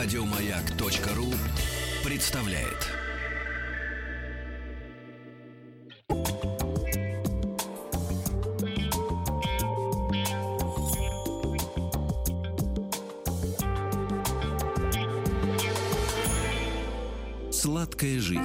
Радиомаяк.ру представляет. Сладкая жизнь.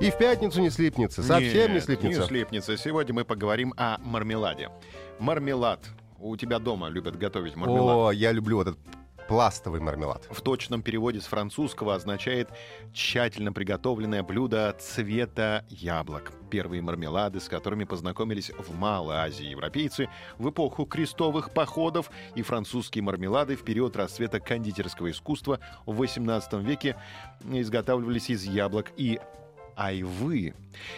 И в пятницу не слипнется, совсем не Нет, слипнется. Не слипнется. Сегодня мы поговорим о мармеладе. Мармелад. У тебя дома любят готовить мармелад. О, я люблю вот этот пластовый мармелад. В точном переводе с французского означает тщательно приготовленное блюдо цвета яблок. Первые мармелады, с которыми познакомились в Малой Азии европейцы в эпоху крестовых походов и французские мармелады в период расцвета кондитерского искусства в XVIII веке изготавливались из яблок и айвы.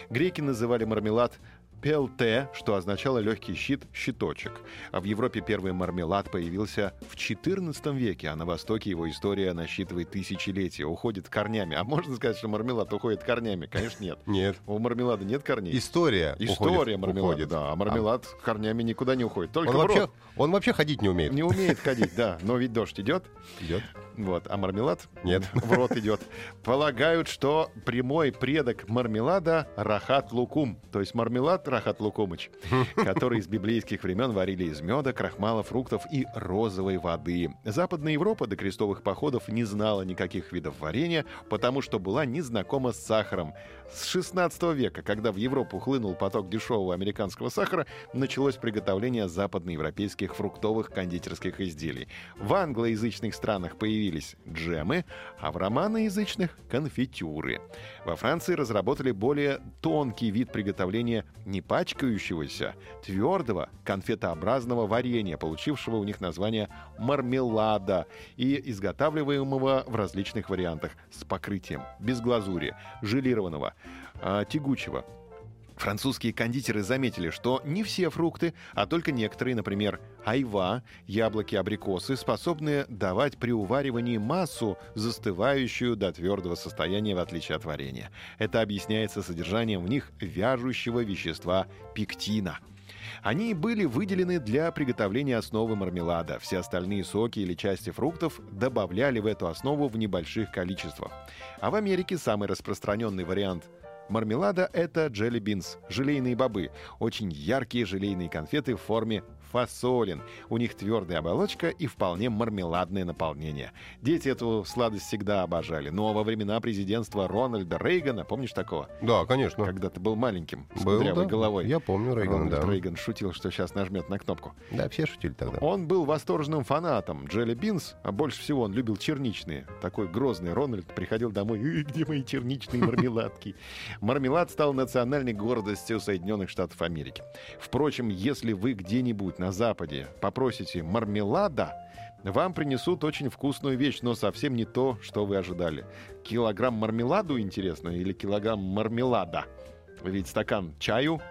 Греки называли мармелад пелте, что означало легкий щит, щиточек. А в Европе первый мармелад появился в XIV веке, а на Востоке его история насчитывает тысячелетия, уходит корнями. А можно сказать, что мармелад уходит корнями? Конечно, нет. Нет. У мармелада нет корней. История История уходит- мармелада, уходит. да. А мармелад корнями никуда не уходит. Только Он вообще, он вообще ходить не умеет. Не умеет ходить, да. Но ведь дождь идет. Идет. Вот, а мармелад Нет. в рот идет. Полагают, что прямой предок мармелада Рахат Лукум, то есть мармелад Рахат Лукумыч, который из библейских времен варили из меда, крахмала, фруктов и розовой воды. Западная Европа до крестовых походов не знала никаких видов варенья, потому что была не знакома с сахаром. С 16 века, когда в Европу хлынул поток дешевого американского сахара, началось приготовление западноевропейских фруктовых кондитерских изделий. В англоязычных странах появились джемы, а в романоязычных — конфитюры. Во Франции разработали более тонкий вид приготовления не пачкающегося, твердого, конфетообразного варенья, получившего у них название мармелада и изготавливаемого в различных вариантах с покрытием, без глазури, желированного, а, тягучего. Французские кондитеры заметили, что не все фрукты, а только некоторые, например, айва, яблоки, абрикосы, способны давать при уваривании массу, застывающую до твердого состояния, в отличие от варенья. Это объясняется содержанием в них вяжущего вещества пектина. Они были выделены для приготовления основы мармелада. Все остальные соки или части фруктов добавляли в эту основу в небольших количествах. А в Америке самый распространенный вариант мармелада — это beans, желейные бобы. Очень яркие желейные конфеты в форме фасолин. У них твердая оболочка и вполне мармеладное наполнение. Дети эту сладость всегда обожали. Но во времена президентства Рональда Рейгана, помнишь такого? Да, конечно. Когда ты был маленьким, с Был, да. головой. Я помню Рейгана, Рональд да. Рейган шутил, что сейчас нажмет на кнопку. Да, все шутили тогда. Он был восторженным фанатом Джелли Бинс, а больше всего он любил черничные. Такой грозный Рональд приходил домой, «Э, где мои черничные мармеладки? Мармелад стал национальной гордостью Соединенных Штатов Америки. Впрочем, если вы где-нибудь на Западе попросите мармелада, вам принесут очень вкусную вещь, но совсем не то, что вы ожидали. Килограмм мармеладу, интересно, или килограмм мармелада? Ведь стакан чаю,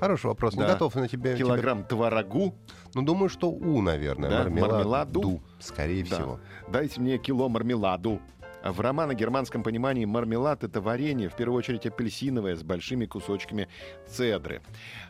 Хороший вопрос. Не Да. готов на тебя. килограмм творогу, тебя- Ну, думаю, что У, наверное. Да, Мармелад. мармеладу? Ду, скорее Да. всего. Дайте мне кило мармеладу. В романо-германском понимании мармелад — это варенье, в первую очередь апельсиновое, с большими кусочками цедры.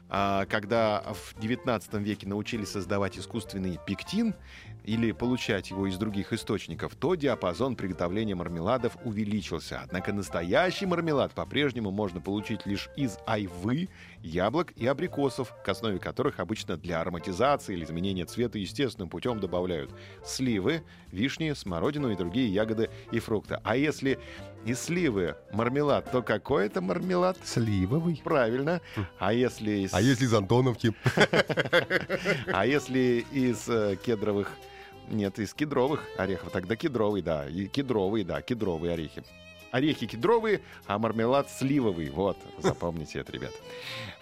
А когда в XIX веке научились создавать искусственный пектин или получать его из других источников, то диапазон приготовления мармеладов увеличился. Однако настоящий мармелад по-прежнему можно получить лишь из айвы, яблок и абрикосов, к основе которых обычно для ароматизации или изменения цвета естественным путем добавляют сливы, вишни, смородину и другие ягоды и фрукты. А если из сливы мармелад, то какой это мармелад? Сливовый. Правильно. А если из, А если из Антоновки? а если из э, кедровых... Нет, из кедровых орехов. Тогда кедровый, да. И кедровый, да, кедровые орехи. Орехи кедровые, а мармелад сливовый. Вот, запомните это, ребят.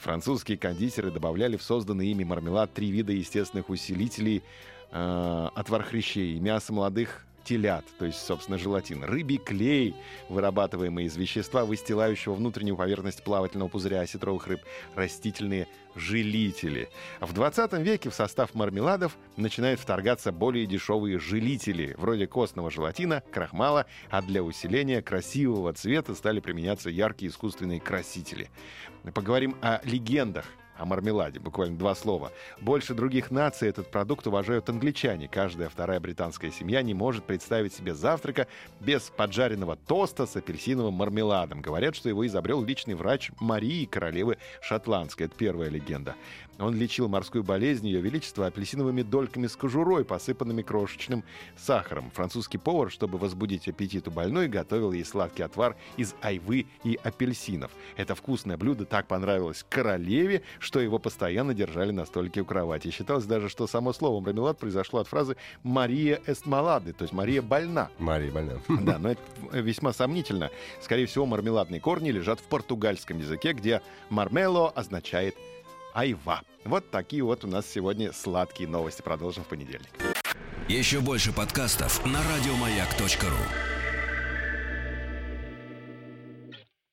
Французские кондитеры добавляли в созданный ими мармелад три вида естественных усилителей э, отвар хрящей, мясо молодых телят, то есть, собственно, желатин, рыбий клей, вырабатываемый из вещества, выстилающего внутреннюю поверхность плавательного пузыря осетровых рыб, растительные желители. В 20 веке в состав мармеладов начинают вторгаться более дешевые желители, вроде костного желатина, крахмала, а для усиления красивого цвета стали применяться яркие искусственные красители. Поговорим о легендах о мармеладе, буквально два слова. Больше других наций этот продукт уважают англичане. Каждая вторая британская семья не может представить себе завтрака без поджаренного тоста с апельсиновым мармеладом. Говорят, что его изобрел личный врач Марии, королевы шотландской. Это первая легенда. Он лечил морскую болезнь Ее Величества апельсиновыми дольками с кожурой, посыпанными крошечным сахаром. Французский повар, чтобы возбудить аппетит у больной, готовил ей сладкий отвар из айвы и апельсинов. Это вкусное блюдо так понравилось королеве, что его постоянно держали на столике у кровати. Считалось даже, что само слово «мармелад» произошло от фразы «Мария эстмалады», то есть «Мария больна». Мария больна. Да, но это весьма сомнительно. Скорее всего, мармеладные корни лежат в португальском языке, где «мармело» означает айва. Вот такие вот у нас сегодня сладкие новости. Продолжим в понедельник. Еще больше подкастов на радиомаяк.ру.